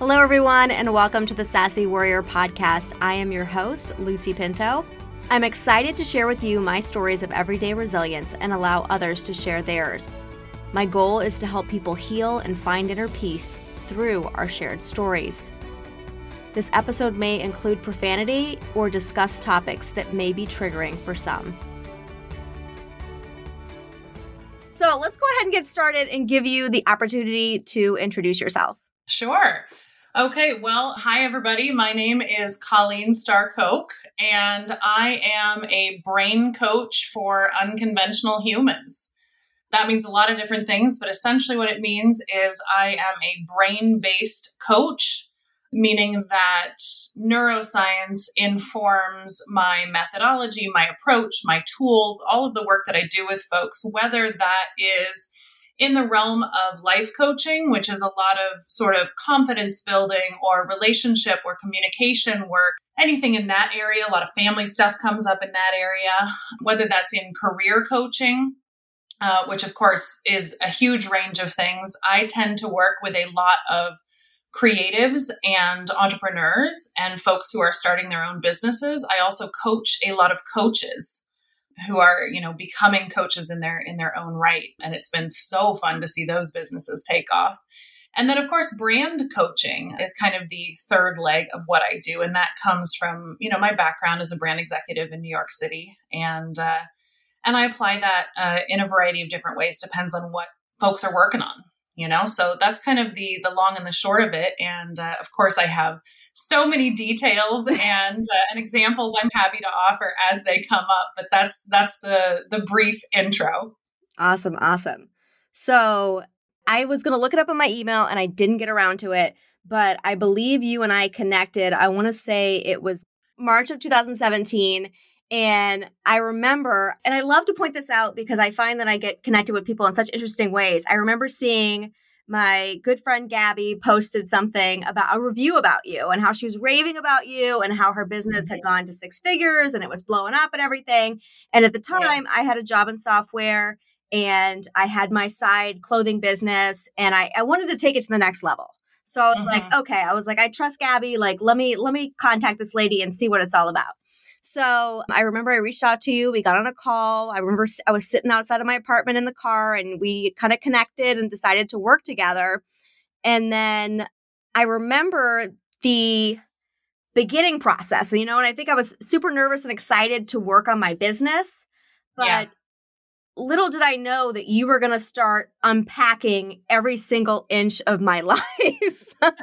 Hello, everyone, and welcome to the Sassy Warrior podcast. I am your host, Lucie Pinto. I'm excited to share with you my stories of everyday resilience and allow others to share theirs. My goal is to help people heal and find inner peace through our shared stories. This episode may include profanity or discuss topics that may be triggering for some. So let's go ahead and get started and give you the opportunity to introduce yourself. Sure. Okay, well, hi everybody. My name is Colleen Stark Koch, and I am a brain coach for unconventional humans. That means a lot of different things, but essentially what it means is I am a brain based coach, meaning that neuroscience informs my methodology, my approach, my tools, all of the work that I do with folks, whether that is in the realm of life coaching, which is a lot of sort of confidence building or relationship or communication work, anything in that area. A lot of family stuff comes up in that area, whether that's in career coaching. Uh, which of course is a huge range of things. I tend to work with a lot of creatives and entrepreneurs and folks who are starting their own businesses. I also coach a lot of coaches who are you know becoming coaches in their in their own right. And it's been so fun to see those businesses take off. And then of course brand coaching is kind of the third leg of what i do. And that comes from you know my background as a brand executive in new york city. And uh, and i apply that uh, in a variety of different ways. Depends on what folks are working on you know? So that's kind of the the long and the short of it. And uh, of course i have so many details and uh, and examples I'm happy to offer as they come up. But that's that's the the brief intro. Awesome, awesome. So I was going to look it up in my email and I didn't get around to it, but I believe you and I connected. I want to say it was March of 2017. And I remember, and I love to point this out because I find that I get connected with people in such interesting ways. I remember seeing my good friend Gabby posted something about a review about you and how she was raving about you and how her business had gone to six figures and it was blowing up and everything. And at the time, yeah. I had a job in software and I had my side clothing business and I, I wanted to take it to the next level. So I was mm-hmm. like, okay, I was like, I trust Gabby. Like, let me let me contact this lady and see what it's all about. So I remember I reached out to you. We got on a call. I remember I was sitting outside of my apartment in the car and we kind of connected and decided to work together. And then I remember the beginning process, you know, and I think I was super nervous and excited to work on my business. But yeah. little did I know that you were going to start unpacking every single inch of my life. and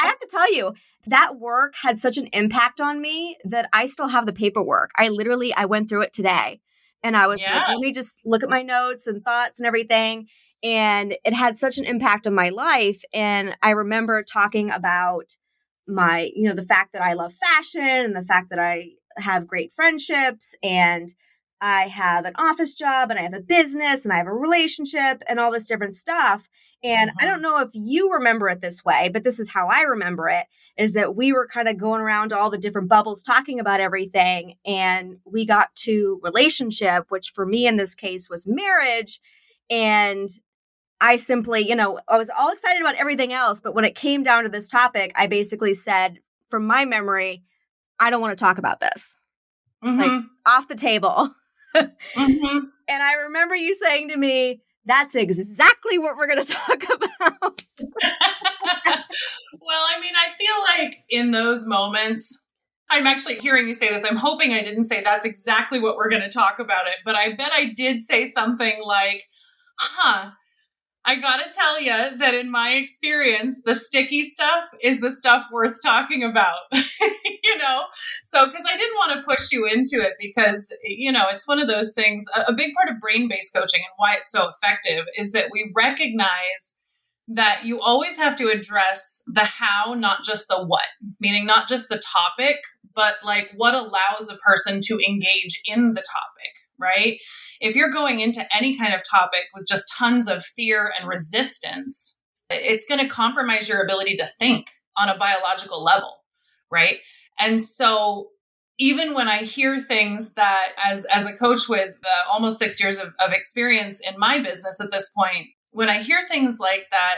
I have to tell you, that work had such an impact on me that I still have the paperwork. I literally I went through it today and I was yeah. like, let me just look at my notes and thoughts and everything. And it had such an impact on my life. And I remember talking about my, you know, the fact that I love fashion and the fact that I have great friendships and I have an office job and I have a business and I have a relationship and all this different stuff. And mm-hmm. I don't know if you remember it this way, but this is how I remember it is that we were kind of going around all the different bubbles talking about everything. And we got to relationship, which for me in this case was marriage. And I simply, you know, I was all excited about everything else. But when it came down to this topic, I basically said, from my memory, I don't want to talk about this. Mm-hmm. Like off the table. mm-hmm. And I remember you saying to me, that's exactly what we're going to talk about. well, I mean, I feel like in those moments, I'm actually hearing you say this. I'm hoping I didn't say that's exactly what we're going to talk about it, but I bet I did say something like, huh, I gotta tell you that in my experience, the sticky stuff is the stuff worth talking about, you know? So, because I didn't want to push you into it because, you know, it's one of those things. A, a big part of brain based coaching and why it's so effective is that we recognize that you always have to address the how, not just the what, meaning not just the topic, but like what allows a person to engage in the topic right? If you're going into any kind of topic with just tons of fear and resistance, it's going to compromise your ability to think on a biological level, right? And so even when I hear things that as as a coach with uh, almost 6 years of, of experience in my business at this point, when I hear things like that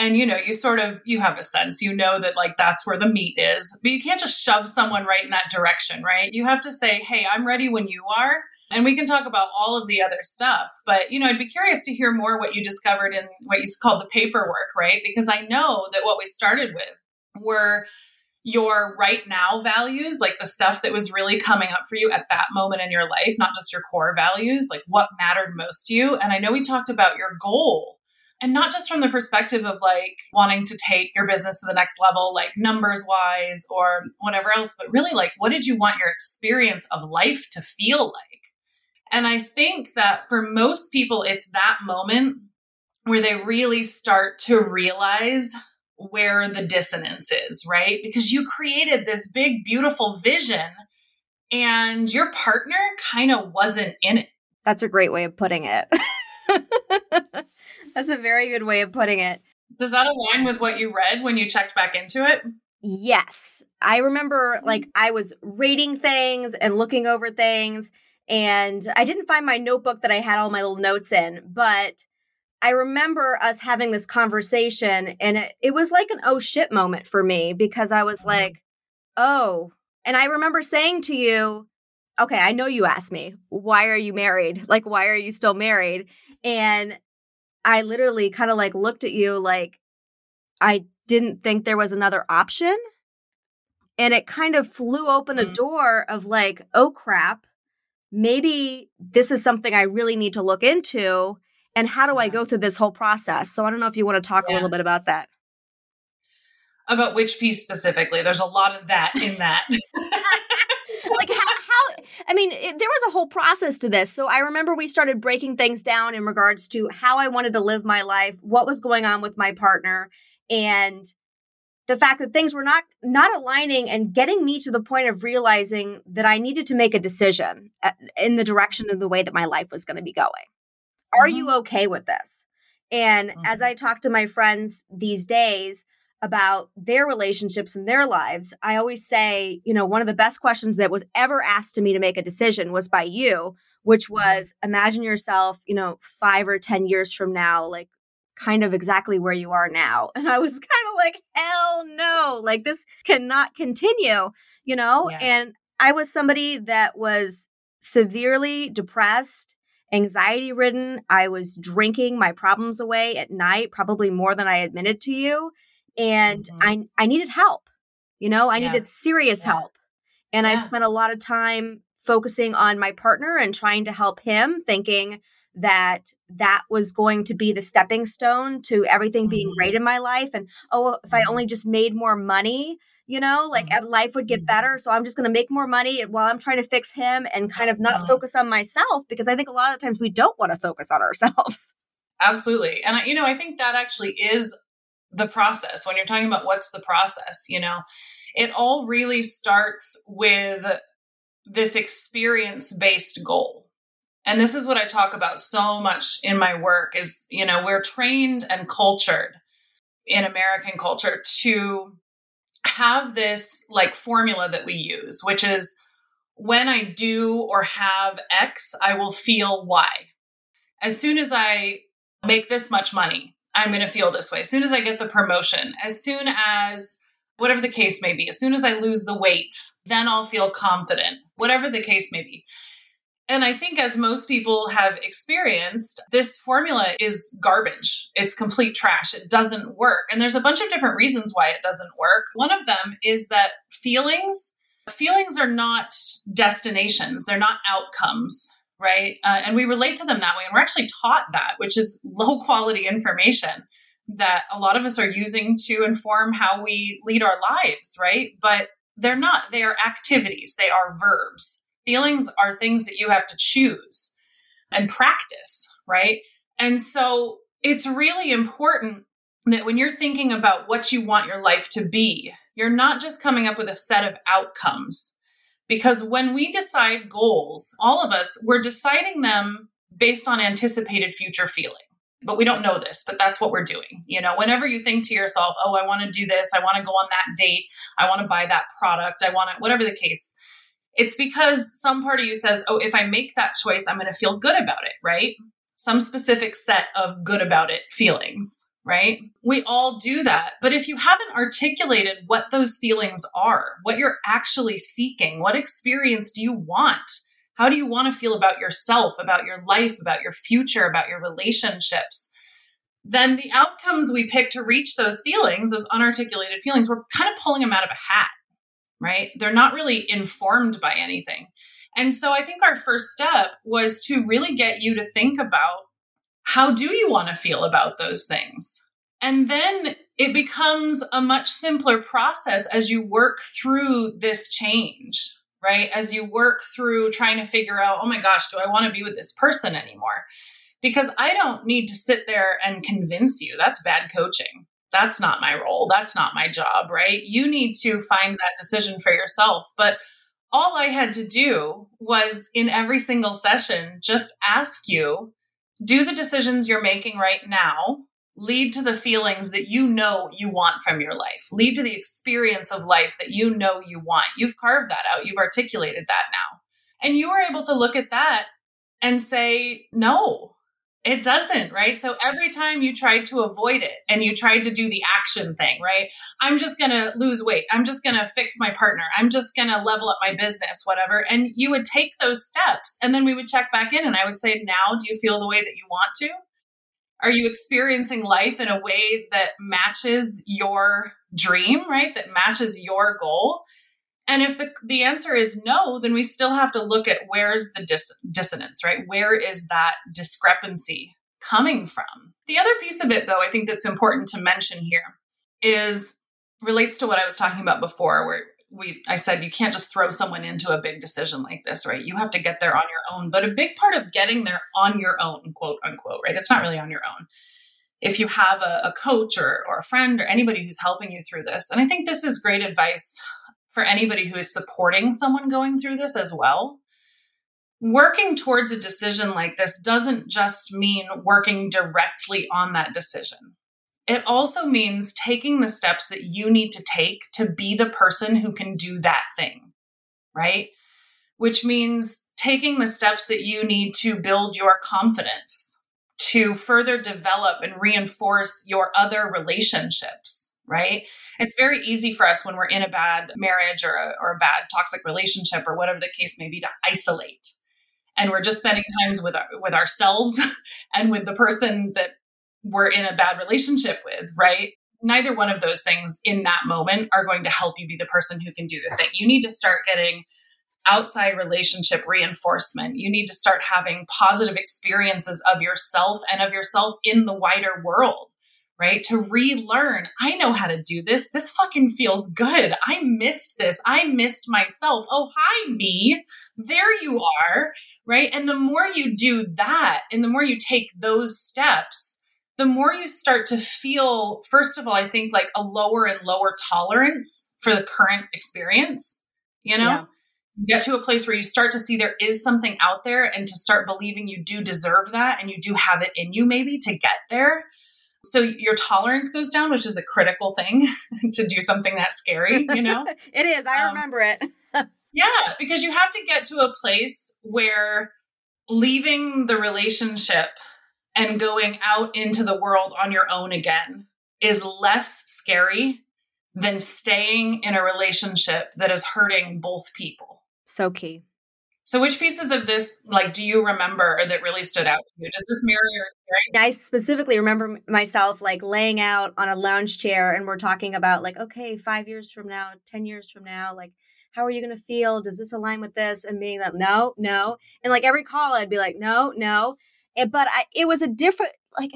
and you know you sort of you have a sense you know that like that's where the meat is but you can't just shove someone right in that direction right you have to say hey i'm ready when you are and we can talk about all of the other stuff but you know i'd be curious to hear more what you discovered in what you called the paperwork right because i know that what we started with were your right now values, like the stuff that was really coming up for you at that moment in your life, not just your core values, like what mattered most to you. And I know we talked about your goal and not just from the perspective of like wanting to take your business to the next level, like numbers wise or whatever else, but really like what did you want your experience of life to feel like? And I think that for most people, it's that moment where they really start to realize where the dissonance is, right? Because you created this big, beautiful vision and your partner kind of wasn't in it. That's a great way of putting it. That's a very good way of putting it. Does that align with what you read when you checked back into it? Yes. I remember mm-hmm. like I was rating things and looking over things and I didn't find my notebook that I had all my little notes in, but I remember us having this conversation and it, it was like an oh shit moment for me because I was mm-hmm. like, oh. And I remember saying to you, okay, I know you asked me, why are you married? Like, why are you still married? And I literally kind of like looked at you like I didn't think there was another option. And it kind of flew open a mm-hmm. door of like, oh crap, maybe this is something I really need to look into. And how do I go through this whole process? So I don't know if you want to talk yeah. a little bit about that. About which piece specifically? There's a lot of that in that. like how, how I mean, it, there was a whole process to this. So I remember we started breaking things down in regards to how I wanted to live my life, what was going on with my partner, and the fact that things were not not aligning and getting me to the point of realizing that I needed to make a decision at, in the direction of the way that my life was going to be going. Are mm-hmm. you okay with this? And mm-hmm. as I talk to my friends these days about their relationships and their lives, I always say, you know, one of the best questions that was ever asked to me to make a decision was by you, which mm-hmm. was imagine yourself, you know, five or 10 years from now, like kind of exactly where you are now. And I was kind of like, hell no, like this cannot continue, you know? Yeah. And I was somebody that was severely depressed anxiety ridden. I was drinking my problems away at night, probably more than I admitted to you. And mm-hmm. I, I needed help. You know, I yeah. needed serious yeah. help. And. I spent a lot of time focusing on my partner and trying to help him, thinking that that was going to be the stepping stone to everything being mm-hmm. great in my life. And oh, if I mm-hmm. only just made more money, you know, like mm-hmm. life would get better. So I'm just going to make more money while I'm trying to fix him and kind of not focus on myself because I think a lot of the times we don't want to focus on ourselves. Absolutely. And, I, you know, I think that actually is the process when you're talking about what's the process, you know, it all really starts with this experience based goal. And this is what I talk about so much in my work is, you know, we're trained and cultured in American culture to have this like formula that we use, which is when I do or have X, I will feel Y. As soon as I make this much money, I'm going to feel this way. As soon as I get the promotion, as soon as whatever the case may be, as soon as I lose the weight, then I'll feel confident, whatever the case may be. And I think, as most people have experienced, this formula is garbage. It's complete trash. It doesn't work. And there's a bunch of different reasons why it doesn't work. One of them is that feelings, feelings are not destinations, they're not outcomes, right? Uh, and we relate to them that way. And we're actually taught that, which is low quality information that a lot of us are using to inform how we lead our lives, right? But they're not, they are activities, they are verbs. Feelings are things that you have to choose and practice, right? And so it's really important that when you're thinking about what you want your life to be, you're not just coming up with a set of outcomes. Because when we decide goals, all of us, we're deciding them based on anticipated future feeling. But we don't know this, but that's what we're doing. You know, whenever you think to yourself, oh, I want to do this, I want to go on that date, I want to buy that product, I want to, whatever the case, it's because some part of you says, oh, if I make that choice, I'm going to feel good about it, right? Some specific set of good about it feelings. right? We all do that. But if you haven't articulated what those feelings are, what you're actually seeking, what experience do you want? How do you want to feel about yourself, about your life, about your future, about your relationships? Then the outcomes we pick to reach those feelings, those unarticulated feelings, we're kind of pulling them out of a hat, right? They're not really informed by anything. And so I think our first step was to really get you to think about how do you want to feel about those things? And then it becomes a much simpler process as you work through this change, right? As you work through trying to figure out, oh my gosh, do I want to be with this person anymore? Because I don't need to sit there and convince you. That's bad coaching. That's not my role. That's not my job, right? You need to find that decision for yourself. But all I had to do was in every single session, just ask you do the decisions you're making right now lead to the feelings that you know you want from your life, lead to the experience of life that you know you want. You've carved that out, you've articulated that now. And you are able to look at that and say, no, it doesn't, right? So every time you tried to avoid it and you tried to do the action thing, right? I'm just going to lose weight. I'm just going to fix my partner. I'm just going to level up my business, whatever. And you would take those steps and then we would check back in and I would say, now do you feel the way that you want to? Are you experiencing life in a way that matches your dream, right? That matches your goal? And if the, the answer is no, then we still have to look at where's the dis- dissonance, right? Where is that discrepancy coming from? The other piece of it, though, I think that's important to mention here is relates to what I was talking about before, where we I said you can't just throw someone into a big decision like this, right? You have to get there on your own. But a big part of getting there on your own, quote unquote, right? It's not really on your own. If you have a, a coach or, or a friend or anybody who's helping you through this, and I think this is great advice for anybody who is supporting someone going through this as well. Working towards a decision like this doesn't just mean working directly on that decision. It also means taking the steps that you need to take to be the person who can do that thing, right? Which means taking the steps that you need to build your confidence, to further develop and reinforce your other relationships right? It's very easy for us when we're in a bad marriage or a, or a bad toxic relationship or whatever the case may be to isolate. And we're just spending times with our, with ourselves and with the person that we're in a bad relationship with, right? Neither one of those things in that moment are going to help you be the person who can do the thing. You need to start getting outside relationship reinforcement. You need to start having positive experiences of yourself and of yourself in the wider world right? To relearn, I know how to do this. This fucking feels good. I missed this. I missed myself. Oh, hi, me. There you are, right? And the more you do that, and the more you take those steps, the more you start to feel, first of all, I think like a lower and lower tolerance for the current experience, you know? Yeah. Get to a place where you start to see there is something out there and to start believing you do deserve that and you do have it in you, maybe to get there so your tolerance goes down, which is a critical thing to do something that scary, you know? it is. I um, remember it. yeah, because you have to get to a place where leaving the relationship and going out into the world on your own again is less scary than staying in a relationship that is hurting both people. So key. So, which pieces of this, like, do you remember that really stood out to you? Does this mirror your experience? I specifically remember myself like laying out on a lounge chair, and we're talking about like, okay, five years from now, ten years from now, like, how are you going to feel? Does this align with this? And being like, no, no, and like every call, I'd be like, no, no, and, but I, it was a different like.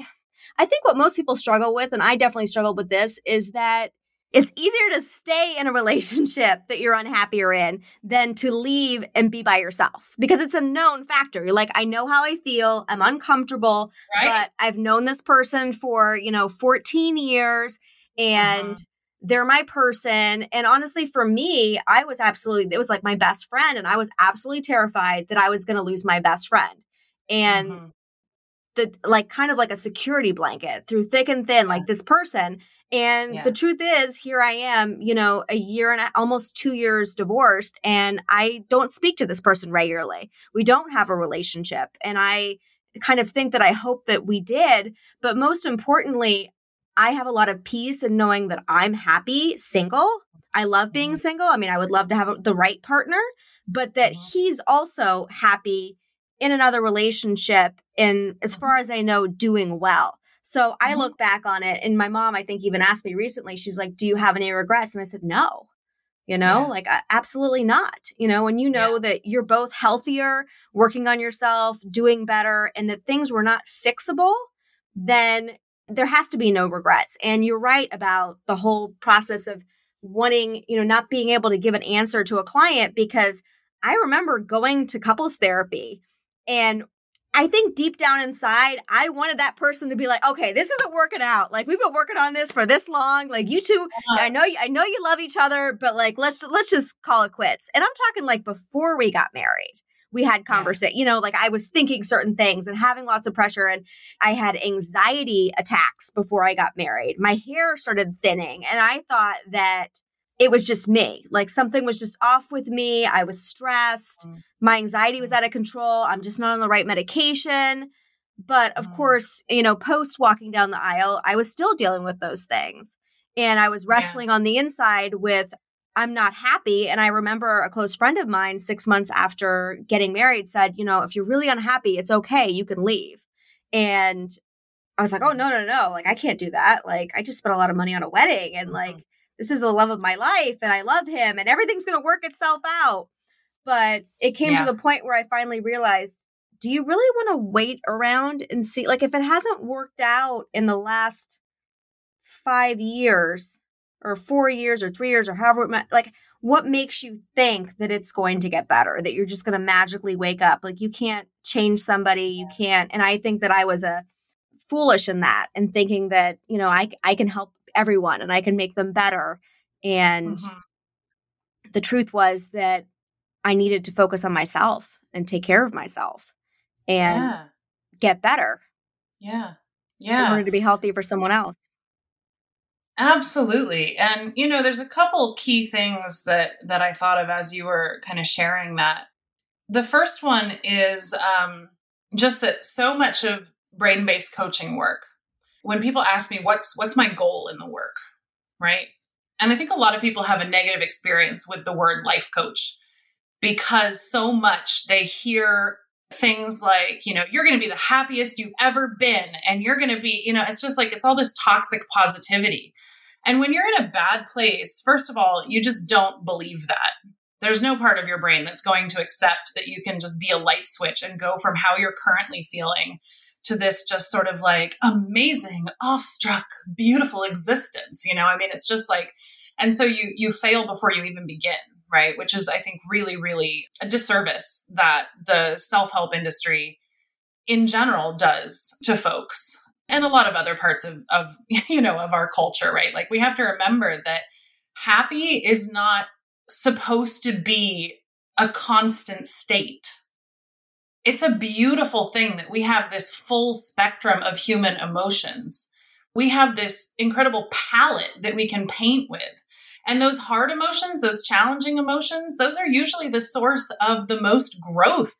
I think what most people struggle with, and I definitely struggled with this, is that it's easier to stay in a relationship that you're unhappier in than to leave and be by yourself because it's a known factor. You're like, I know how I feel. I'm uncomfortable, right? but I've known this person for, you know, 14 years and uh-huh. they're my person. And honestly, for me, I was absolutely, it was like my best friend. And I was absolutely terrified that I was going to lose my best friend. And uh-huh. the, like, kind of like a security blanket through thick and thin, like this person and yeah. the truth is, here I am, you know, a year and a, almost two years divorced, and I don't speak to this person regularly. We don't have a relationship. And I kind of think that I hope that we did. But most importantly, I have a lot of peace in knowing that I'm happy single. I love being Mm-hmm. single. I mean, I would love to have the right partner, but that Mhm. he's also happy in another relationship and as far as I know doing well. So I Mhm. look back on it and my mom I think even asked me recently she's like, "Do you have any regrets?" And I said, "No." You know, Yeah. like absolutely not. You know, when you know that you're both healthier, working on yourself, doing better and that things were not fixable, then there has to be no regrets. And you're right about the whole process of wanting, you know, not being able to give an answer to a client because I remember going to couples therapy and I think deep down inside, I wanted that person to be like, okay, this isn't working out. Like we've been working on this for this long. Like you two, I know, you, I know you love each other, but like let's let's just call it quits. And I'm talking like before we got married, we had conversation. You know, like I was thinking certain things and having lots of pressure, and I had anxiety attacks before I got married. My hair started thinning, and I thought that it was just me. Like something was just off with me. I was stressed. Mm. My anxiety was out of control. I'm just not on the right medication. But of Mm. course, you know, post walking down the aisle, I was still dealing with those things. And I was wrestling on the inside with, I'm not happy. And I remember a close friend of mine, six months after getting married, said, you know, if you're really unhappy, it's okay. You can leave. And I was like, oh, no, no, no. Like, I can't do that. Like, I just spent a lot of money on a wedding and like, this is the love of my life and I love him and everything's going to work itself out. But it came Yeah. to the point where I finally realized do you really want to wait around and see? Like, if it hasn't worked out in the last five years or four years or three years or however it might, like, what makes you think that it's going to get better, that you're just going to magically wake up? Like, you can't change somebody, you can't. And I think that I was a foolish in that and thinking that, you know, I, I can help everyone and I can make them better. And Mhm. the truth was that I needed to focus on myself and take care of myself and yeah. get better Yeah. Yeah. In order to be healthy for someone else. Absolutely. And you know, there's a couple key things that that I thought of as you were kind of sharing that. The first one is um just that so much of brain-based coaching work when people ask me what's what's my goal in the work, right? And I think a lot of people have a negative experience with the word life coach because so much they hear things like, you know, you're going to be the happiest you've ever been and you're going to be, you know, it's just like it's all this toxic positivity. And when you're in a bad place, first of all, you just don't believe that. There's no part of your brain that's going to accept that you can just be a light switch and go from how you're currently feeling to this just sort of like amazing, awestruck, beautiful existence. You know, I mean, it's just like, and so you you fail before you even begin, right? Which is, I think, really, really a disservice that the self help industry in general does to folks and a lot of other parts of, of you know of our culture right like we have to remember that happy is not supposed to be a constant state it's a beautiful thing that we have this full spectrum of human emotions we have this incredible palette that we can paint with and those hard emotions those challenging emotions those are usually the source of the most growth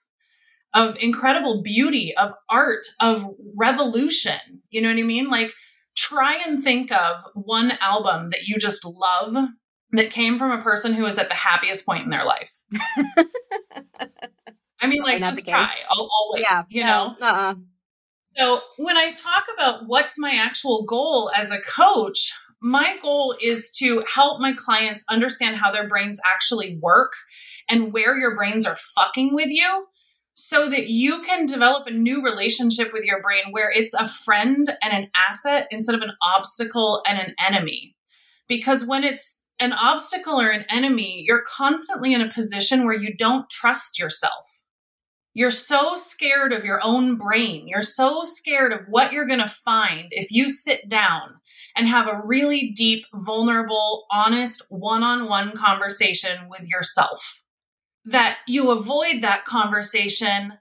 of incredible beauty, of art, of revolution. You know what I mean? Like, try and think of one album that you just love that came from a person who was at the happiest point in their life. I mean, like, just try. I'll, I'll wait, yeah. you no, know? Uh-uh. So, when I talk about what's my actual goal as a coach, my goal is to help my clients understand how their brains actually work and where your brains are fucking with you so that you can develop a new relationship with your brain where it's a friend and an asset instead of an obstacle and an enemy. Because when it's an obstacle or an enemy, you're constantly in a position where you don't trust yourself. You're so scared of your own brain. You're so scared of what you're going to find if you sit down and have a really deep, vulnerable, honest, one on one conversation with yourself that you avoid that conversation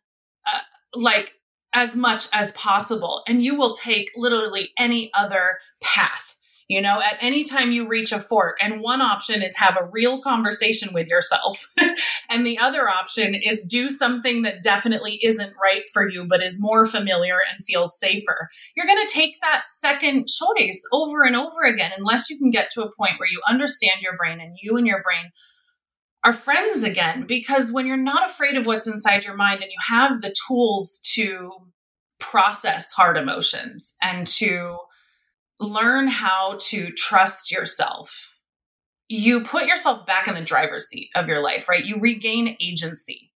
uh, like as much as possible and you will take literally any other path You know, at any time you reach a fork, and one option is have a real conversation with yourself, and the other option is do something that definitely isn't right for you, but is more familiar and feels safer. You're going to take that second choice over and over again, unless you can get to a point where you understand your brain and you and your brain are friends again. Because when you're not afraid of what's inside your mind and you have the tools to process hard emotions and to learn how to trust yourself, you put yourself back in the driver's seat of your life, right? You regain agency,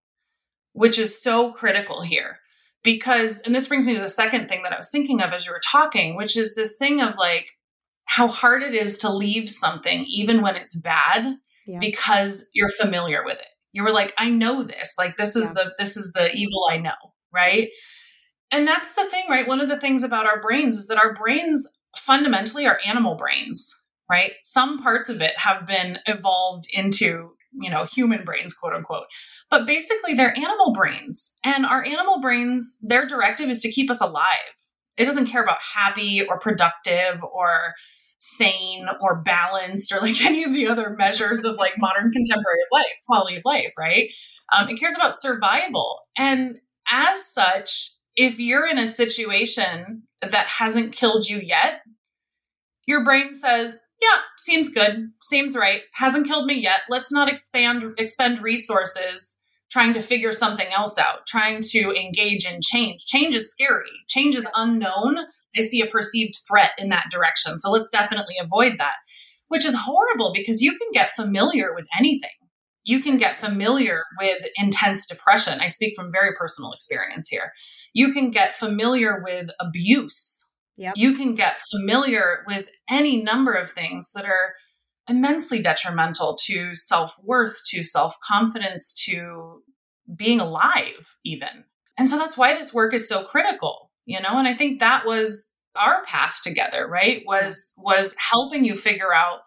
which is so critical here. Because, and this brings me to the second thing that I was thinking of as you were talking, which is this thing of like how hard it is to leave something, even when it's bad, yeah. because you're familiar with it. You were like, I know this. Like, this is yeah. the, this is the evil I know, right? And that's the thing, right? One of the things about our brains is that our brains fundamentally are animal brains, right? Some parts of it have been evolved into, you know, human brains, quote unquote. But basically, they're animal brains. And our animal brains, their directive is to keep us alive. It doesn't care about happy or productive or sane or balanced or like any of the other measures of like modern contemporary life, quality of life, right? Um, it cares about survival. And as such, if you're in a situation that hasn't killed you yet, your brain says, yeah, seems good, seems right, hasn't killed me yet. Let's not expand expend resources trying to figure something else out, trying to engage in change. Change is scary. Change is unknown. I see a perceived threat in that direction. So let's definitely avoid that, which is horrible because you can get familiar with anything you can get familiar with intense depression. I speak from very personal experience here. You can get familiar with abuse. Yep. You can get familiar with any number of things that are immensely detrimental to self worth, to self confidence, to being alive, even. And so that's why this work is so critical, you know? And I think that was our path together, right? Was was helping you figure out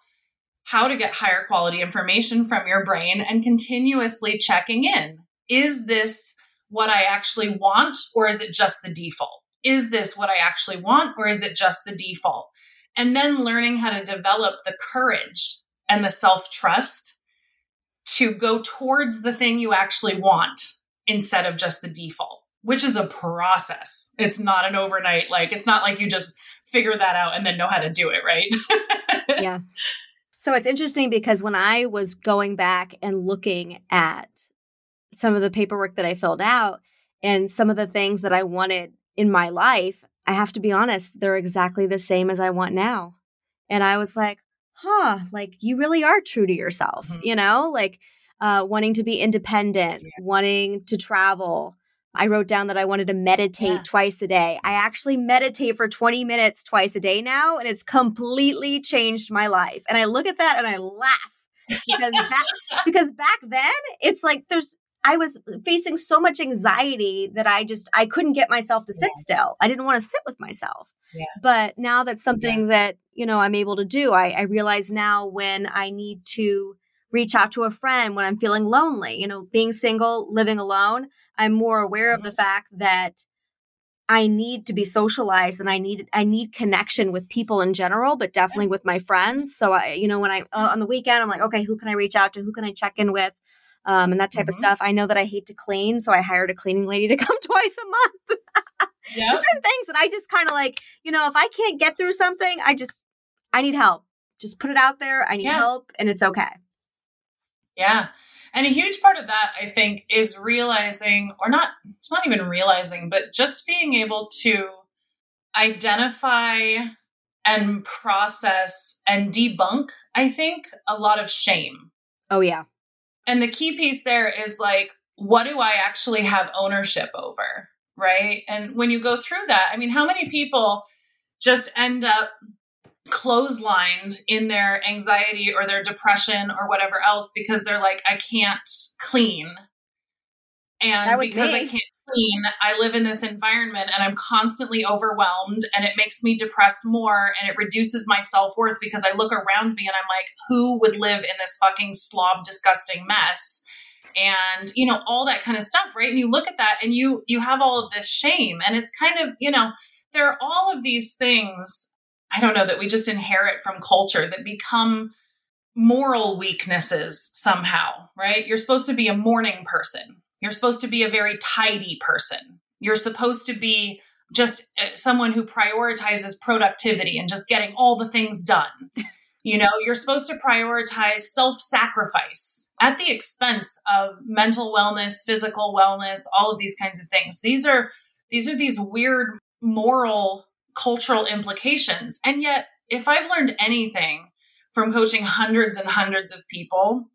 how to get higher quality information from your brain and continuously checking in. Is this what I actually want, or is it just the default? Is this what I actually want, or is it just the default? And then learning how to develop the courage and the self trust to go towards the thing you actually want instead of just the default, which is a process. It's not an overnight, like, it's not like you just figure that out and then know how to do it, right? yeah. So it's interesting because when I was going back and looking at some of the paperwork that I filled out and some of the things that I wanted in my life, I have to be honest, they're exactly the same as I want now. And I was like, huh, like you really are true to yourself, mm-hmm. you know, like uh, wanting to be independent, yeah. wanting to travel, I wrote down that I wanted to meditate yeah. twice a day. I actually meditate for 20 minutes twice a day now, and it's completely changed my life. And I look at that and I laugh because back, because back then it's like there's I was facing so much anxiety that I just I couldn't get myself to sit yeah. still. I didn't want to sit with myself. Yeah. But now that's something that you know I'm able to do. I, I realize now when I need to reach out to a friend when I'm feeling lonely. You know, being single, living alone, I'm more aware of the fact that I need to be socialized and I need I need connection with people in general, but definitely with my friends. So I, you know, when I uh, on the weekend, I'm like, okay, who can I reach out to? Who can I check in with? Um, and that type mm-hmm. of stuff. I know that I hate to clean, so I hired a cleaning lady to come twice a month. Yeah, certain things that I just kind of like, you know, if I can't get through something, I just I need help. Just put it out there. I need yeah. help, and it's okay. Yeah. And a huge part of that, I think, is realizing, or not, it's not even realizing, but just being able to identify and process and debunk, I think, a lot of shame. Oh, yeah. And the key piece there is like, what do I actually have ownership over? Right. And when you go through that, I mean, how many people just end up clotheslined in their anxiety or their depression or whatever else because they're like, I can't clean. And because me. I can't clean, I live in this environment and I'm constantly overwhelmed and it makes me depressed more and it reduces my self worth because I look around me and I'm like, who would live in this fucking slob, disgusting mess? And, you know, all that kind of stuff, right? And you look at that and you, you have all of this shame and it's kind of, you know, there are all of these things I don't know, that we just inherit from culture that become moral weaknesses somehow, right? You're supposed to be a morning person. You're supposed to be a very tidy person. You're supposed to be just uh, someone who prioritizes productivity and just getting all the things done. You know, you're supposed to prioritize self sacrifice at the expense of mental wellness, physical wellness, all of these kinds of things. These are these are these weird moral cultural implications. And yet, if I've learned anything from coaching hundreds and hundreds of people,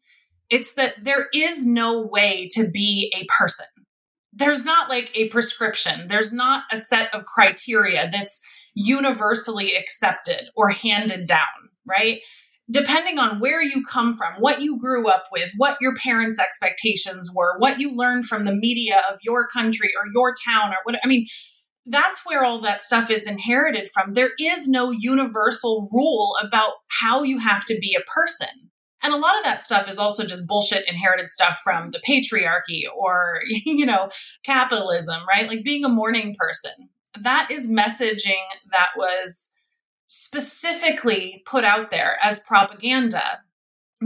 it's that there is no way to be a person. There's not like a prescription. There's not a set of criteria that's universally accepted or handed down, right? Depending on where you come from, what you grew up with, what your parents' expectations were, what you learned from the media of your country or your town or what, I mean, that's where all that stuff is inherited from. There is no universal rule about how you have to be a person. And a lot of that stuff is also just bullshit inherited stuff from the patriarchy or, you know, capitalism, right? Like being a morning person. That is messaging that was specifically put out there as propaganda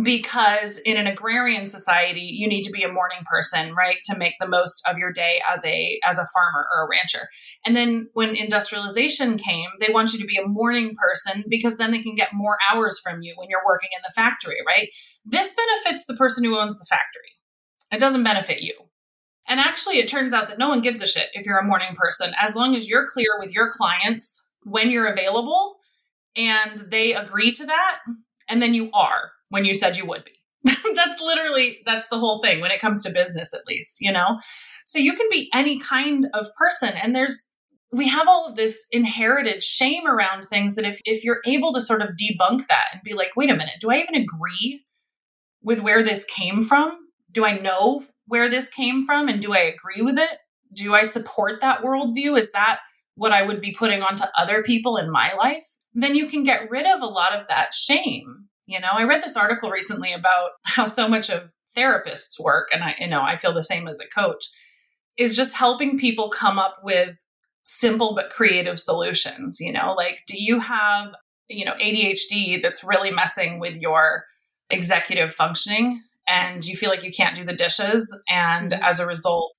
because in an agrarian society you need to be a morning person right to make the most of your day as a as a farmer or a rancher. And then when industrialization came they want you to be a morning person because then they can get more hours from you when you're working in the factory right? This benefits the person who owns the factory. It doesn't benefit you. And actually it turns out that no one gives a shit if you're a morning person as long as you're clear with your clients when you're available and they agree to that and then you are when you said you would be. that's literally that's the whole thing when it comes to business at least, you know. So you can be any kind of person and there's we have all of this inherited shame around things that if if you're able to sort of debunk that and be like, "Wait a minute, do I even agree with where this came from? Do I know where this came from and do I agree with it? Do I support that worldview? Is that what I would be putting onto other people in my life? Then you can get rid of a lot of that shame you know, I read this article recently about how so much of therapists work, and I, you know, I feel the same as a coach, is just helping people come up with simple but creative solutions. You know, like, do you have, you know, ADHD that's really messing with your executive functioning? And you feel like you can't do the dishes. And mm-hmm. as a result,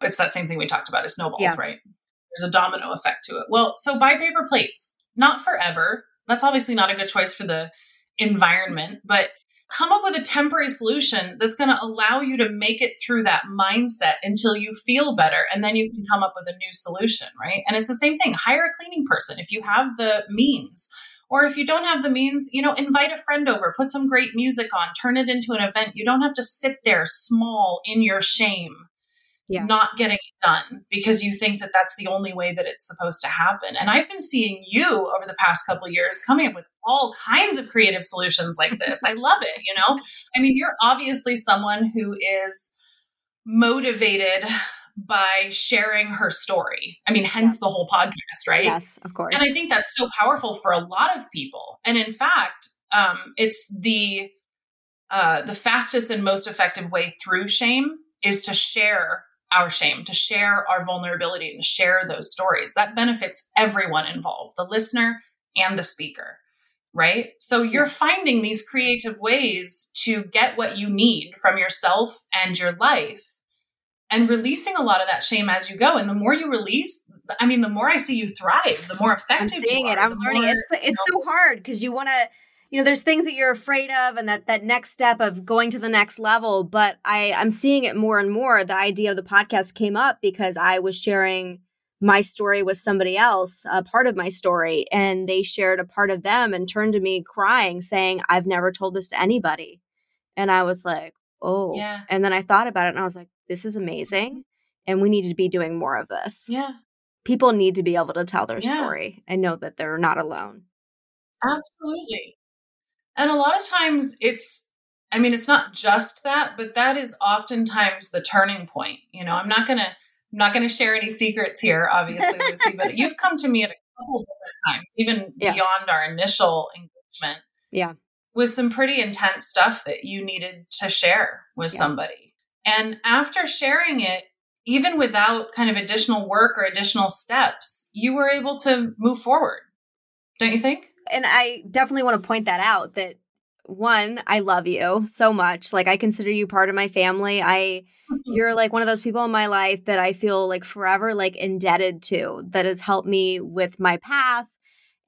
it's that same thing we talked about, it snowballs, yeah. right? There's a domino effect to it. Well, so buy paper plates, not forever. That's obviously not a good choice for the environment, but come up with a temporary solution that's going to allow you to make it through that mindset until you feel better and then you can come up with a new solution right? And it's the same thing hire a cleaning person. If you have the means or if you don't have the means you know invite a friend over put some great music on turn it into an event. You don't have to sit there small in your shame yeah. not getting it done because you think that that's the only way that it's supposed to happen. And I've been seeing you over the past couple years coming up with all kinds of creative solutions like this. I love it, you know? I mean, you're obviously someone who is motivated by sharing her story. I mean, hence the whole podcast, right? Yes, of course. And I think that's so powerful for a lot of people. And in fact, um, it's the uh, the fastest and most effective way through shame is to share our shame, to share our vulnerability, and to share those stories. That benefits everyone involved, the listener and the speaker, right? So you're finding these creative ways to get what you need from yourself and your life and releasing a lot of that shame as you go. And the more you release, I mean, the more I see you thrive, the more effective I'm seeing it. I'm learning. More, it's it's know, so hard because you want to you know there's things that you're afraid of and that that next step of going to the next level but i i'm seeing it more and more. The idea of the podcast came up because i was sharing my story with somebody else a part of my story and they shared a part of them and turned to me crying saying i've never told this to anybody. And i was like oh. Yeah. and then i thought about it and i was like this is amazing and we need to be doing more of this. Yeah. People need to be able to tell their yeah. story and know that they're not alone. Absolutely and a lot of times it's, I mean, it's not just that, but that is oftentimes the turning point. You know, I'm not going to, I'm not going to share any secrets here, obviously, Lucie, but you've come to me at a couple of different times, even yeah. beyond our initial engagement. Yeah. With some pretty intense stuff that you needed to share with yeah. somebody. And after sharing it, even without kind of additional work or additional steps, you were able to move forward. Don't you think? And I definitely want to point that out that one, I love you so much. Like I consider you part of my family. I mm-hmm. you're like one of those people in my life that I feel like forever like indebted to that has helped me with my path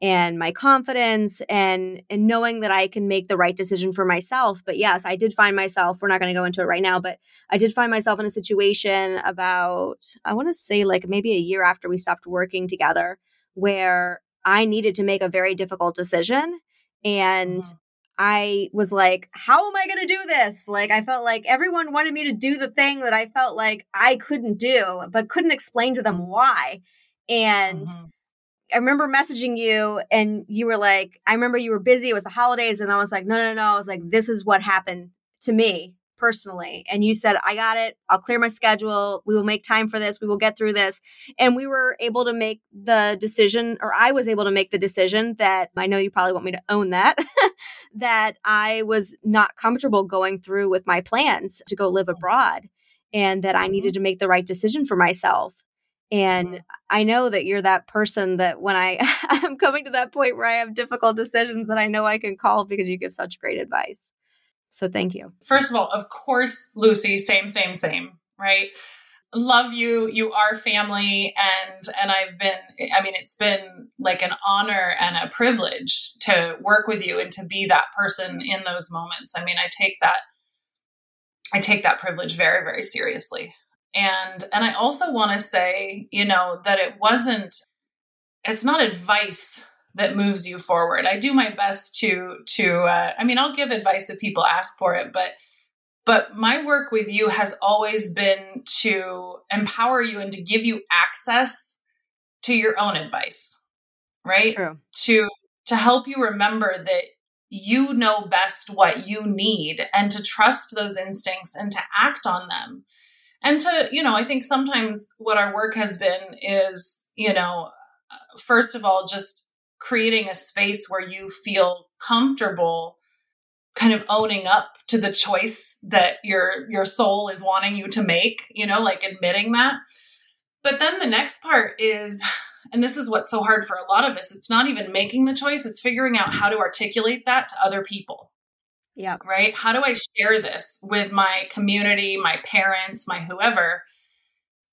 and my confidence and and knowing that I can make the right decision for myself. But yes, I did find myself, we're not going to go into it right now, but I did find myself in a situation about I want to say like maybe a year after we stopped working together where I needed to make a very difficult decision and mm-hmm. I was like, how am I going to do this? Like, I felt like everyone wanted me to do the thing that I felt like I couldn't do, but couldn't explain to them why. And mm-hmm. I remember messaging you, and you were like, I remember you were busy. It was the holidays. And I was like, no, no, no. I was like, this is what happened to me personally. And you said, I got it. I'll clear my schedule. We will make time for this. We will get through this. And we were able to make the decision, or I was able to make the decision that I know you probably want me to own that, that I was not comfortable going through with my plans to go live abroad and that I needed mm-hmm. to make the right decision for myself. And mm-hmm. I know that you're that person that when I I am coming to that point where I have difficult decisions that I know I can call because you give such great advice. So thank you. First of all, of course, Lucie, same, same, same, right? Love you. You are family. And, and I've been, I mean, it's been like an honor and a privilege to work with you and to be that person in those moments. I mean, I take that, I take that privilege very, very seriously. And, and I also want to say, you know, that it wasn't, it's not advice that moves you forward. I do my best to to uh, I mean I'll give advice if people ask for it, but but my work with you has always been to empower you and to give you access to your own advice. Right? True. To to help you remember that you know best what you need and to trust those instincts and to act on them. And to, you know, I think sometimes what our work has been is, you know, first of all, just creating a space where you feel comfortable kind of owning up to the choice that your your soul is wanting you to make you know like admitting that. But then the next part is and this is what's so hard for a lot of us it's not even making the choice it's figuring out how to articulate that to other people. Yeah. Right? How do i share this with my community my parents my whoever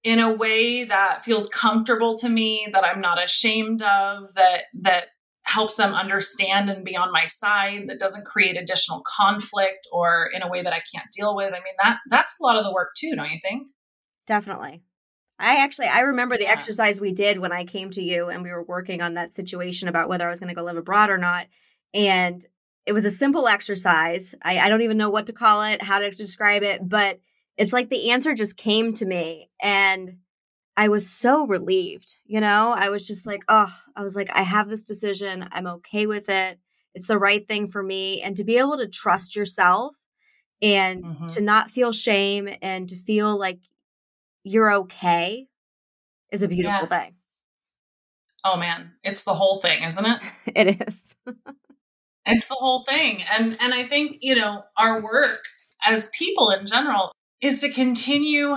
in a way that feels comfortable to me that i'm not ashamed of that that helps them understand and be on my side that doesn't create additional conflict or in a way that i can't deal with. I mean that that's a lot of the work too don't you think? Definitely. I actually i remember the yeah. exercise we did when i came to you and we were working on that situation about whether i was going to go live abroad or not. And it was a simple exercise. I, I don't even know what to call it how to describe it but it's like the answer just came to me and I was so relieved, you know? I was just like, oh, I was like, I have this decision. I'm okay with it. It's the right thing for me. And to be able to trust yourself and mm-hmm. to not feel shame and to feel like you're okay is a beautiful yeah. thing. Oh man, it's the whole thing, isn't it? it is. it's the whole thing. And and I think, you know, our work as people in general is to continue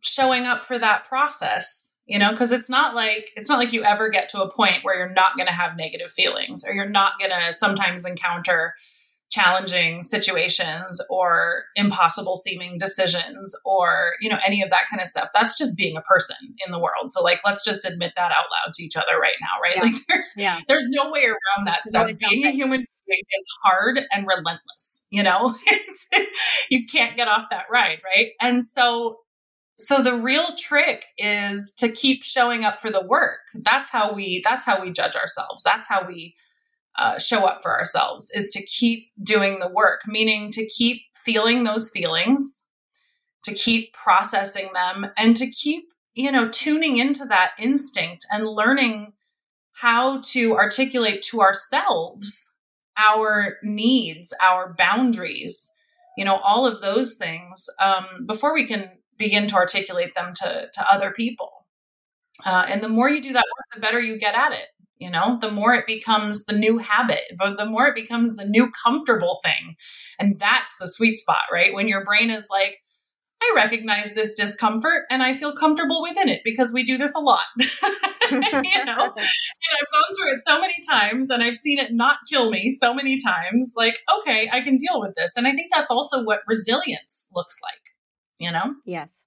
showing up for that process you know because it's not like it's not like you ever get to a point where you're not going to have negative feelings or you're not going to sometimes encounter challenging situations or impossible seeming decisions or you know any of that kind of stuff that's just being a person in the world so like let's just admit that out loud to each other right now right yeah. like there's yeah. there's no way around that stuff being something. a human is hard and relentless you know? You can't get off that ride right? And so so the real trick is to keep showing up for the work. That's how we that's how we judge ourselves. That's how we uh, show up for ourselves is to keep doing the work meaning to keep feeling those feelings to keep processing them and to keep you know tuning into that instinct and learning how to articulate to ourselves our needs our boundaries you know all of those things um, before we can begin to articulate them to, to other people. Uh, and the more you do that work, the better you get at it. You know, the more it becomes the new habit, but the more it becomes the new comfortable thing. And that's the sweet spot, right? When your brain is like, I recognize this discomfort and I feel comfortable within it because we do this a lot. you know, and I've gone through it so many times and I've seen it not kill me so many times. Like, okay, I can deal with this. And I think that's also what resilience looks like, you know? Yes.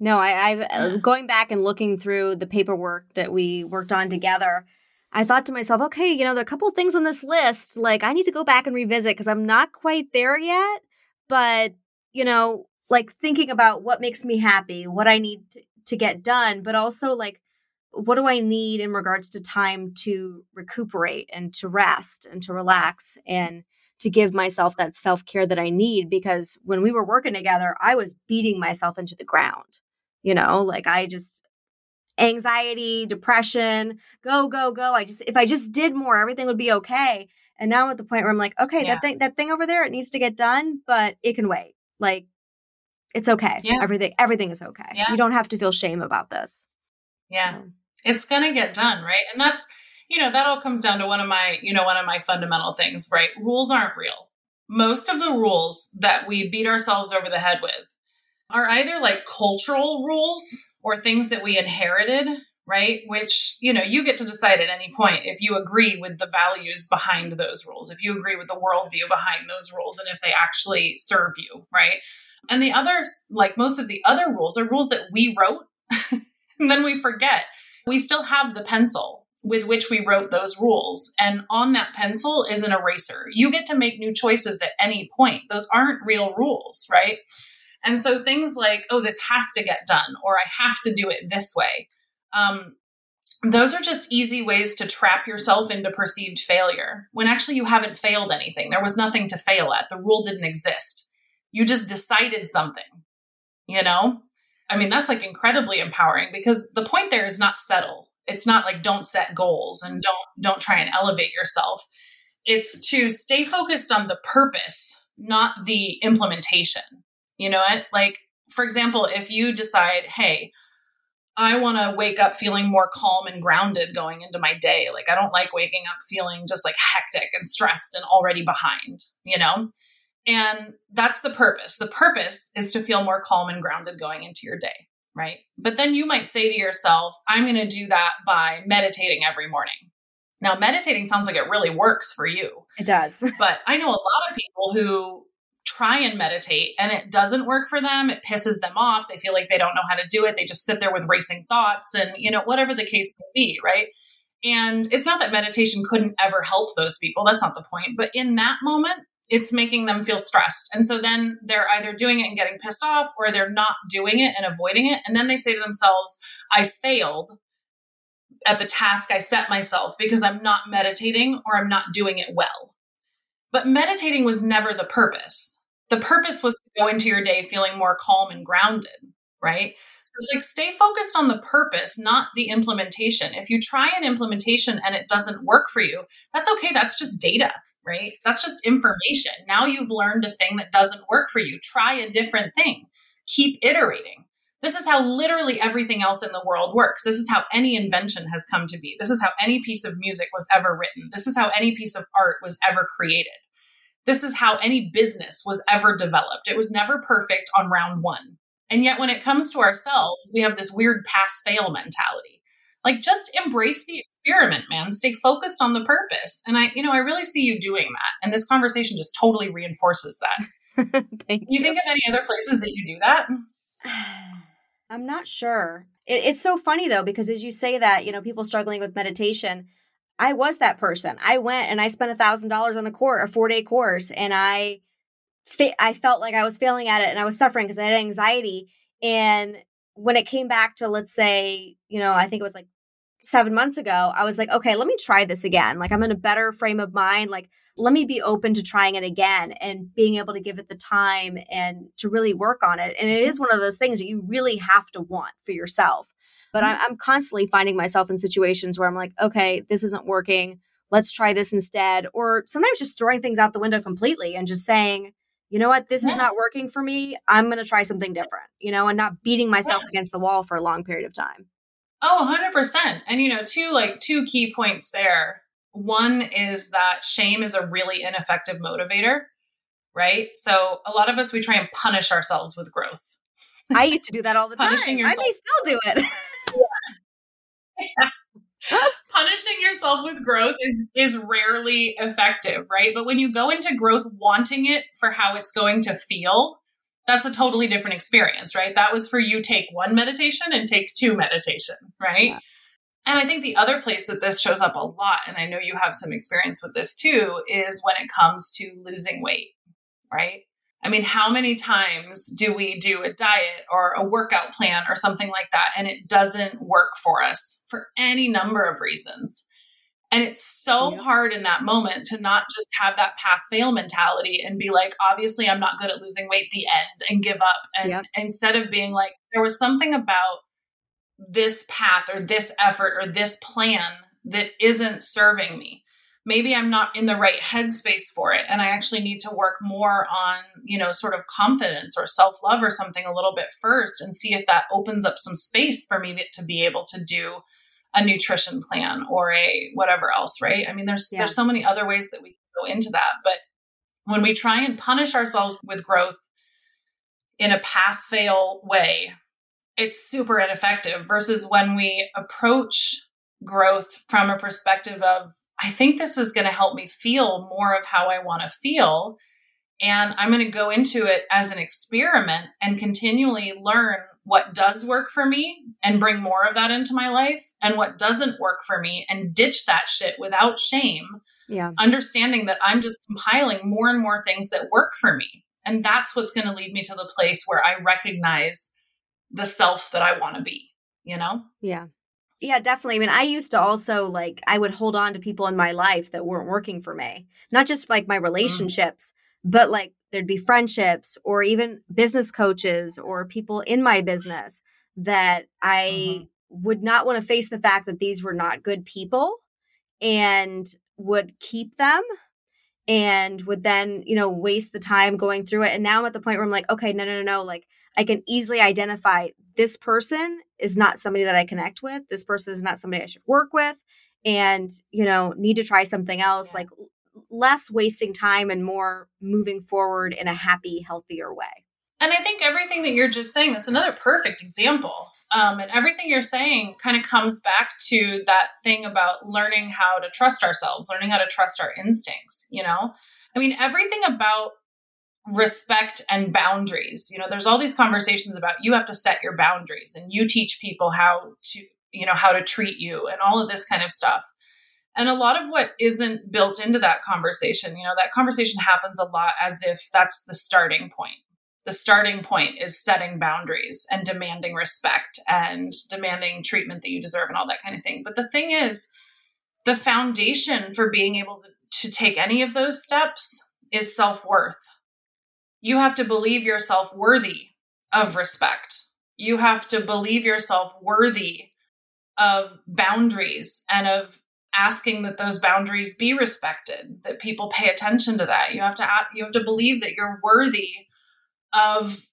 No, I, I've uh, going back and looking through the paperwork that we worked on together. I thought to myself, okay, you know, there are a couple of things on this list. Like, I need to go back and revisit because I'm not quite there yet. But, you know, like thinking about what makes me happy, what I need to, to get done, but also like what do I need in regards to time to recuperate and to rest and to relax and to give myself that self care that I need. Because when we were working together, I was beating myself into the ground. You know, like I just, anxiety, depression, go, go, go. I just, if I just did more, everything would be okay. And now I'm at the point where I'm like, okay, yeah. that thing, that thing over there, it needs to get done, but it can wait. Like it's okay. Yeah. Everything everything is okay. Yeah. You don't have to feel shame about this. Yeah. It's going to get done, right? And that's you know, that all comes down to one of my, you know, one of my fundamental things, right? Rules aren't real. Most of the rules that we beat ourselves over the head with are either like cultural rules or things that we inherited, right? Which, you know, you get to decide at any point if you agree with the values behind those rules, if you agree with the worldview behind those rules, and if they actually serve you, right? And the others, like most of the other rules, are rules that we wrote and then we forget. We still have the pencil with which we wrote those rules. And on that pencil is an eraser. You get to make new choices at any point. Those aren't real rules, right? And so things like, oh, this has to get done, or I have to do it this way. Um, those are just easy ways to trap yourself into perceived failure when actually you haven't failed anything. There was nothing to fail at. The rule didn't exist. You just decided something, you know? I mean, that's like incredibly empowering because the point there is not settle. It's not like don't set goals and mm-hmm. don't don't try and elevate yourself. It's to stay focused on the purpose, not the implementation. You know what? Like for example, if you decide, "Hey, I want to wake up feeling more calm and grounded going into my day. Like, I don't like waking up feeling just like hectic and stressed and already behind, you know? And that's the purpose. The purpose is to feel more calm and grounded going into your day, right? But then you might say to yourself, I'm going to do that by meditating every morning. Now, meditating sounds like it really works for you. It does. but I know a lot of people who try and meditate and it doesn't work for them. It pisses them off. They feel like they don't know how to do it. They just sit there with racing thoughts and, you know, whatever the case may be, right? And it's not that meditation couldn't ever help those people. That's not the point. But in that moment, it's making them feel stressed. And so then they're either doing it and getting pissed off or they're not doing it and avoiding it. And then they say to themselves, I failed at the task I set myself because I'm not meditating or I'm not doing it well. But meditating was never the purpose. The purpose was to go into your day feeling more calm and grounded, right? So it's like stay focused on the purpose, not the implementation. If you try an implementation and it doesn't work for you, that's okay. That's just data right? That's just information. Now you've learned a thing that doesn't work for you. Try a different thing. Keep iterating. This is how literally everything else in the world works. This is how any invention has come to be. This is how any piece of music was ever written. This is how any piece of art was ever created. This is how any business was ever developed. It was never perfect on round one. And yet, when it comes to ourselves, we have this weird pass fail mentality. Like, just embrace the experiment, man. Stay focused on the purpose. And I, you know, I really see you doing that. And this conversation just totally reinforces that. Thank you. You think of any other places that you do that? I'm not sure. It, it's so funny though, because as you say that, you know, people struggling with meditation, I was that person. I went and I spent a thousand dollars on a course, a four day course, and I, fa- I felt like I was failing at it, and I was suffering because I had anxiety. And when it came back to, let's say, you know, I think it was like seven months ago, I was like, okay, let me try this again. Like, I'm in a better frame of mind. Like, let me be open to trying it again and being able to give it the time and to really work on it. And it is one of those things that you really have to want for yourself. But mm-hmm. I'm constantly finding myself in situations where I'm like, okay, this isn't working. Let's try this instead. Or sometimes just throwing things out the window completely and just saying, you know what, this yeah. is not working for me. I'm going to try something different, you know, and not beating myself yeah. against the wall for a long period of time. Oh, 100%. And you know, two like two key points there. One is that shame is a really ineffective motivator. right? So a lot of us we try and punish ourselves with growth. I used to do that all the time. I may still do it. punishing yourself with growth is is rarely effective, right? But when you go into growth wanting it for how it's going to feel, that's a totally different experience, right? That was for you take one meditation and take two meditation, right? Yeah. And I think the other place that this shows up a lot, and I know you have some experience with this too, is when it comes to losing weight, right? I mean, how many times do we do a diet or a workout plan or something like that and it doesn't work for us for any number of reasons? And it's so hard in that moment to not just have that pass fail mentality and be like, obviously, I'm not good at losing weight, the end, and give up. And instead of being like, there was something about this path or this effort or this plan that isn't serving me maybe I'm not in the right headspace for it. And I actually need to work more on, you know, sort of confidence or self love or something a little bit first and see if that opens up some space for me to be able to do a nutrition plan or a whatever else, right? I mean, there's yeah. there's so many other ways that we can go into that. But when we try and punish ourselves with growth in a pass fail way, it's super ineffective versus when we approach growth from a perspective of I think this is going to help me feel more of how I want to feel. And I'm going to go into it as an experiment and continually learn what does work for me and bring more of that into my life and what doesn't work for me and ditch that shit without shame. Yeah. Understanding that I'm just compiling more and more things that work for me. And that's what's going to lead me to the place where I recognize the self that I want to be, you know? Yeah. Yeah, definitely. I mean, I used to also like I would hold on to people in my life that weren't working for me. Not just like my mm. relationships, mm. but like there'd be friendships or even business coaches or people in my business that I mm-hmm. would not want to face the fact that these were not good people and would keep them and would then, you know, waste the time going through it. And now I'm at the point where I'm like, okay, no, no, no, no. Like I can easily identify this person is not somebody that I connect with. This person is not somebody I should work with and, you know, need to try something else. Yeah. Like less wasting time and more moving forward in a happy, healthier way. And I think everything that you're just saying, that's another perfect example. Um, and everything you're saying kind of comes back to that thing about learning how to trust ourselves, learning how to trust our instincts, you know? I mean, everything about respect and boundaries. You know, there's all these conversations about you have to set your boundaries and you teach people how to, you know, how to treat you and all of this kind of stuff. And a lot of what isn't built into that conversation, you know, that conversation happens a lot as if that's the starting point. The starting point is setting boundaries and demanding respect and demanding treatment that you deserve and all that kind of thing. But the thing is, the foundation for being able to, take any of those steps is self worth you have to believe yourself worthy of respect. You have to believe yourself worthy of boundaries and of asking that those boundaries be respected, that people pay attention to that. You have to you have to believe that you're worthy of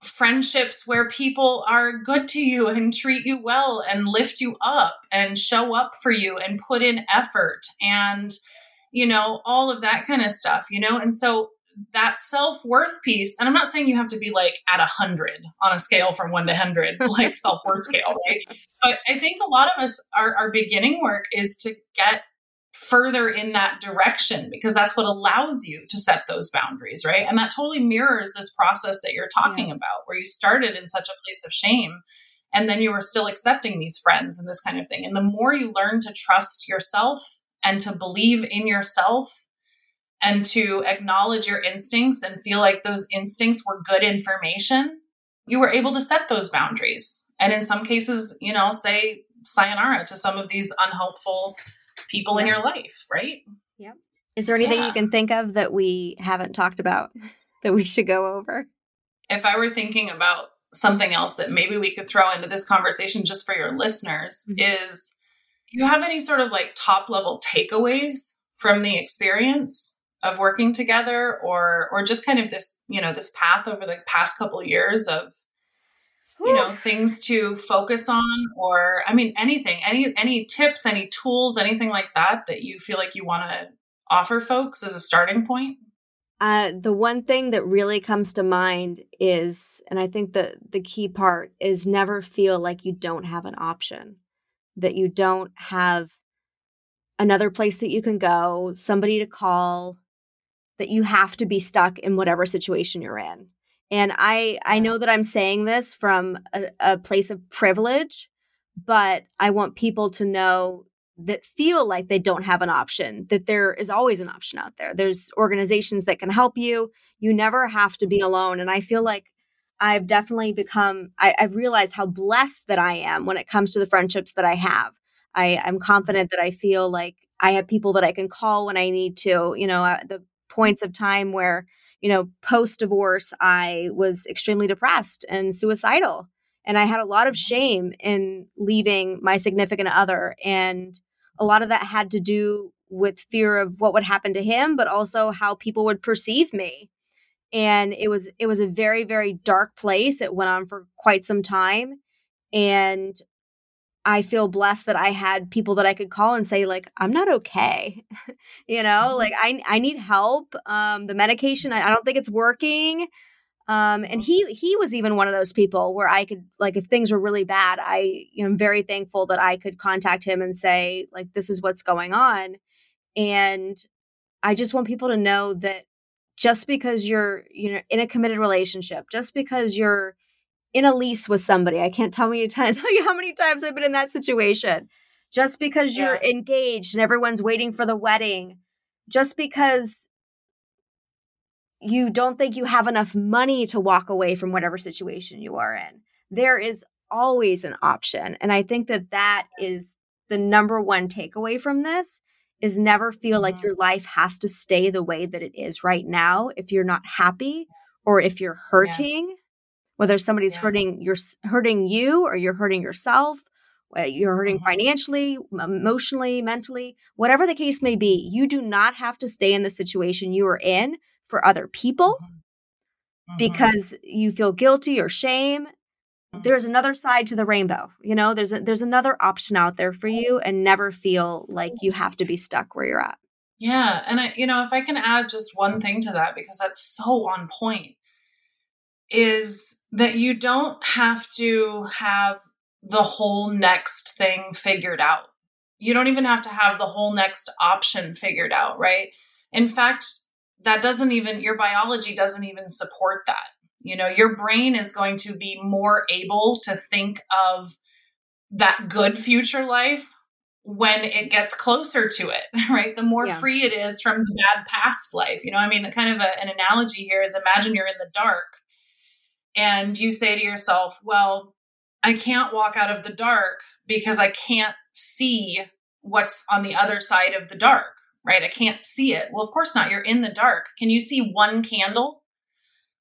friendships where people are good to you and treat you well and lift you up and show up for you and put in effort and you know all of that kind of stuff you know and so that self worth piece, and I'm not saying you have to be like at a hundred on a scale from one to hundred, like self worth scale, right? But I think a lot of us, our, our beginning work is to get further in that direction because that's what allows you to set those boundaries, right? And that totally mirrors this process that you're talking yeah. about, where you started in such a place of shame and then you were still accepting these friends and this kind of thing. And the more you learn to trust yourself and to believe in yourself and to acknowledge your instincts and feel like those instincts were good information, you were able to set those boundaries. And in some cases, you know, say sayonara to some of these unhelpful people yeah. in your life, right? Yep. Is there anything yeah. you can think of that we haven't talked about that we should go over? If I were thinking about something else that maybe we could throw into this conversation just for your listeners mm-hmm. is do you have any sort of like top level takeaways from the experience? Of working together or or just kind of this you know this path over the past couple of years of you know things to focus on or i mean anything any any tips any tools anything like that that you feel like you want to offer folks as a starting point? Uh, the one thing that really comes to mind is, and I think the the key part is never feel like you don't have an option, that you don't have another place that you can go, somebody to call, that you have to be stuck in whatever situation you're in. And I I know that I'm saying this from a, a place of privilege, but I want people to know that feel like they don't have an option, that there is always an option out there. There's organizations that can help you. You never have to be alone. And I feel like I've definitely become, I, have realized how blessed that I am when it comes to the friendships that I have. I, I'm confident that I feel like I have people that I can call when I need to. You know, uh, the points of time where, you know, post divorce, I was extremely depressed and suicidal. And I had a lot of mm-hmm. shame in leaving my significant other. And a lot of that had to do with fear of what would happen to him but also how people would perceive me and it was it was a very very dark place it went on for quite some time and i feel blessed that i had people that i could call and say like i'm not okay you know mm-hmm. like i i need help um the medication I, I don't think it's working um, and he he was even one of those people where I could like if things were really bad, I you know I'm very thankful that I could contact him and say like this is what's going on. And I just want people to know that just because you're you know in a committed relationship, just because you're in a lease with somebody, I can't tell you tell you how many times I've been in that situation. Just because yeah. you're engaged and everyone's waiting for the wedding, just because you don't think you have enough money to walk away from whatever situation you are in. There is always an option. And I think that that is the number one takeaway from this is never feel mm-hmm. like your life has to stay the way that it is right now if you're not happy or if you're hurting, yeah. Whether somebody's yeah. hurting hurting you or you're hurting yourself, you're hurting mm-hmm. financially, emotionally, mentally, whatever the case may be, you do not have to stay in the situation you are in for other people mm-hmm. mm-hmm. because you feel guilty or shame mm-hmm. there's another side to the rainbow you know there's a, there's another option out there for you and never feel like you have to be stuck where you're at yeah and i you know if i can add just one thing to that because that's so on point is that you don't have to have the whole next thing figured out. You don't even have to have the whole next option figured out right? In fact that doesn't even your biology doesn't even support that. You know your brain is going to be more able to think of that good future life when it gets closer to it right? The more yeah. free it is from the bad past life. You know i mean kind of a, an analogy here is imagine you're in the dark and you say to yourself well i can't walk out of the dark because i can't see what's on the other side of the dark right? I can't see it. Well, of course not. You're in the dark. Can you see one candle?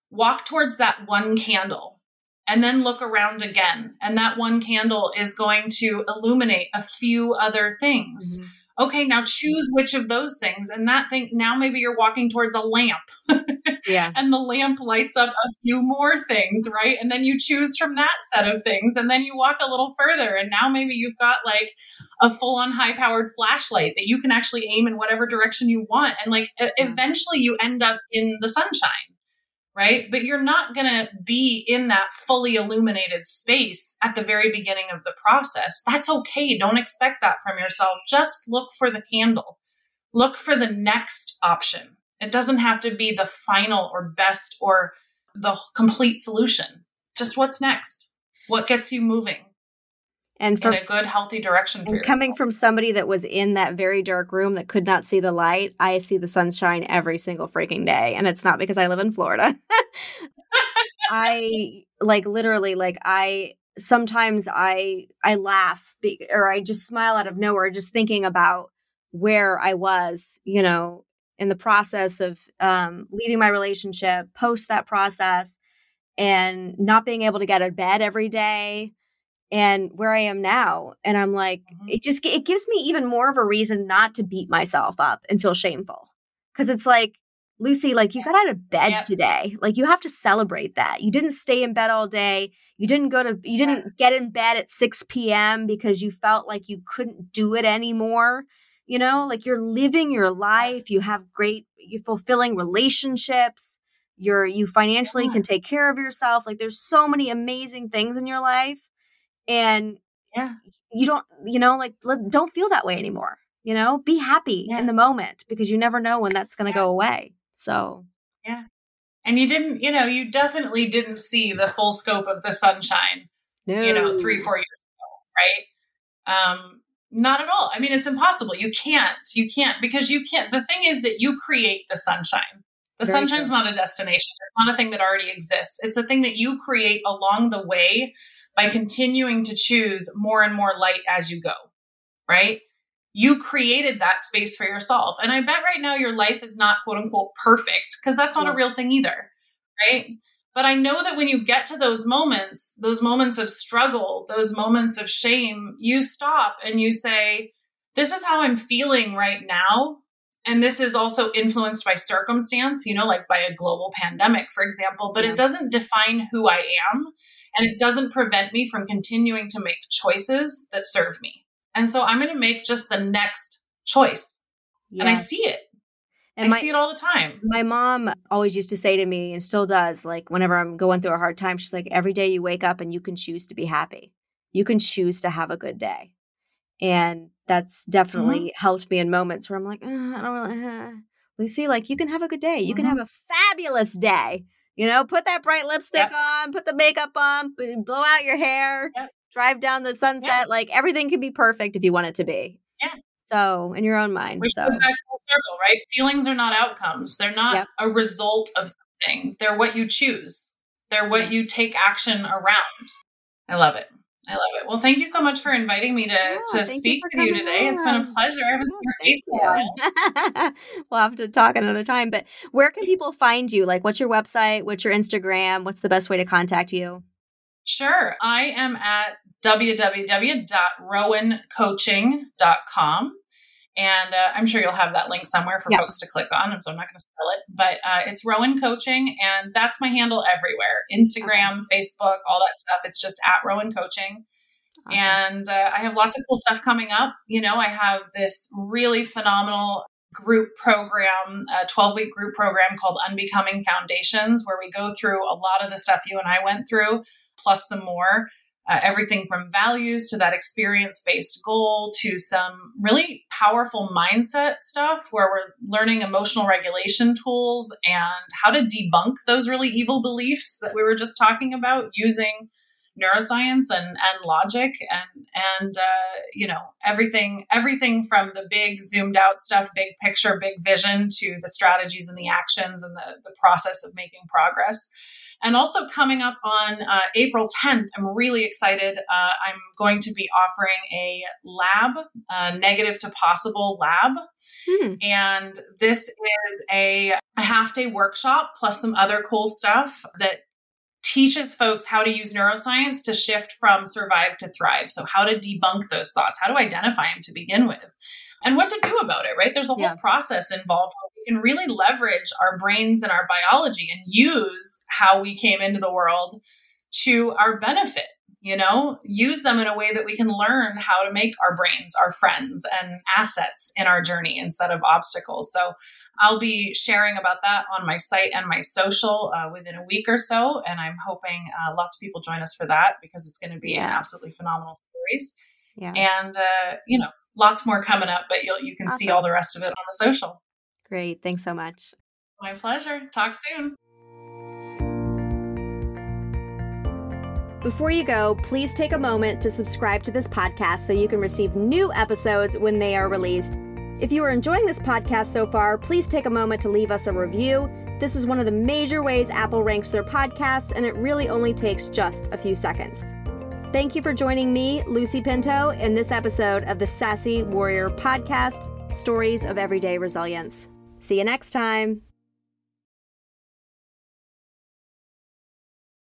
Walk towards that one candle and then look around again. And that one candle is going to illuminate a few other things. Mm-hmm okay, now choose which of those things. And that thing, now maybe you're walking towards a lamp. yeah. And the lamp lights up a few more things, right? And then you choose from that set of things. And then you walk a little further. And now maybe you've got like a full on high powered flashlight that you can actually aim in whatever direction you want. And like eventually you end up in the sunshine right? But you're not going to be in that fully illuminated space at the very beginning of the process. That's okay. Don't expect that from yourself. Just look for the candle. Look for the next option. It doesn't have to be the final or best or the complete solution. Just what's next? What gets you moving? And for in a good healthy direction and coming from somebody that was in that very dark room that could not see the light i see the sunshine every single freaking day. And it's not because i live in florida. I like literally like i sometimes i i laugh be, or i just smile out of nowhere just thinking about where i was you know in the process of um, leaving my relationship post that process and not being able to get out of bed every day and where I am now. And I'm like, mm-hmm. it just it gives me even more of a reason not to beat myself up and feel shameful. Cause it's like, Lucie, like you got out of bed today. Like you have to celebrate that. You didn't stay in bed all day. You didn't go to you didn't get in bed at 6 p.m. because you felt like you couldn't do it anymore. You know, like you're living your life, you have great, you fulfilling relationships, you're you financially yeah. can take care of yourself. Like there's so many amazing things in your life. And yeah, you don't, you know, like don't feel that way anymore. You know, be happy yeah. in the moment because you never know when that's going to yeah. go away. So, yeah. And you didn't, you know, you definitely didn't see the full scope of the sunshine, no. you know, three, four years ago, right? Um, not at all. I mean, it's impossible. You can't, you can't, because you can't. The thing is that you create the sunshine. The Very sunshine's true. not a destination. It's not a thing that already exists. It's a thing that you create along the way by continuing to choose more and more light as you go, right? You created that space for yourself. And I bet right now your life is not quote unquote perfect because that's not yeah. a real thing either, right? But I know that when you get to those moments, those moments of struggle, those moments of shame, you stop and you say, This is how I'm feeling right now. And this is also influenced by circumstance, you know, like by a global pandemic, for example, but yeah. it doesn't define who I am. And it doesn't prevent me from continuing to make choices that serve me. And so I'm going to make just the next choice. Yeah. And I see it. And I my, see it all the time. My mom always used to say to me, and still does, like whenever I'm going through a hard time, she's like, every day you wake up and you can choose to be happy. You can choose to have a good day. And that's definitely mm-hmm. helped me in moments where I'm like, I don't really, uh. Lucie, like you can have a good day. You mm-hmm. can have a fabulous day. You know, put that bright lipstick yep. on, put the makeup on, blow out your hair, yep. drive down the sunset. Yep. Like everything can be perfect if you want it to be. Yeah. So in your own mind. Which so. goes back full circle, right? Feelings are not outcomes. They're not a result of something. They're what you choose. They're what you take action around. I love it. I love it. Well, thank you so much for inviting me to, yeah, to speak you with you today. On. It's been a pleasure. I haven't seen your face we'll have to talk another time. But where can people find you? Like, what's your website? What's your Instagram? What's the best way to contact you? Sure. I am at www.rowancoaching.com. And uh, I'm sure you'll have that link somewhere for yep. folks to click on. So I'm not going to spell it, but uh, it's Rowan Coaching, and that's my handle everywhere Instagram, okay. Facebook, all that stuff. It's just at Rowan Coaching. Awesome. And uh, I have lots of cool stuff coming up. You know, I have this really phenomenal group program, a 12 week group program called Unbecoming Foundations, where we go through a lot of the stuff you and I went through, plus some more uh, everything from values to that experience based goal to some really powerful mindset stuff where we're learning emotional regulation tools and how to debunk those really evil beliefs that we were just talking about using neuroscience and, and logic and and uh, you know everything everything from the big zoomed out stuff big picture big vision to the strategies and the actions and the, the process of making progress and also coming up on uh, April 10th, I'm really excited. Uh, I'm going to be offering a lab, a negative to possible lab. Hmm. And this is a, a half day workshop plus some other cool stuff that teaches folks how to use neuroscience to shift from survive to thrive. So, how to debunk those thoughts, how to identify them to begin with, and what to do about it, right? There's a whole yeah. process involved we can really leverage our brains and our biology and use how we came into the world to our benefit you know use them in a way that we can learn how to make our brains our friends and assets in our journey instead of obstacles so i'll be sharing about that on my site and my social uh, within a week or so and i'm hoping uh, lots of people join us for that because it's going to be yes. an absolutely phenomenal series yeah. and uh, you know lots more coming up but you'll you can awesome. see all the rest of it on the social great thanks so much my pleasure talk soon Before you go, please take a moment to subscribe to this podcast so you can receive new episodes when they are released. If you are enjoying this podcast so far, please take a moment to leave us a review. This is one of the major ways Apple ranks their podcasts, and it really only takes just a few seconds. Thank you for joining me, Lucie Pinto, in this episode of the Sassy Warrior Podcast Stories of Everyday Resilience. See you next time.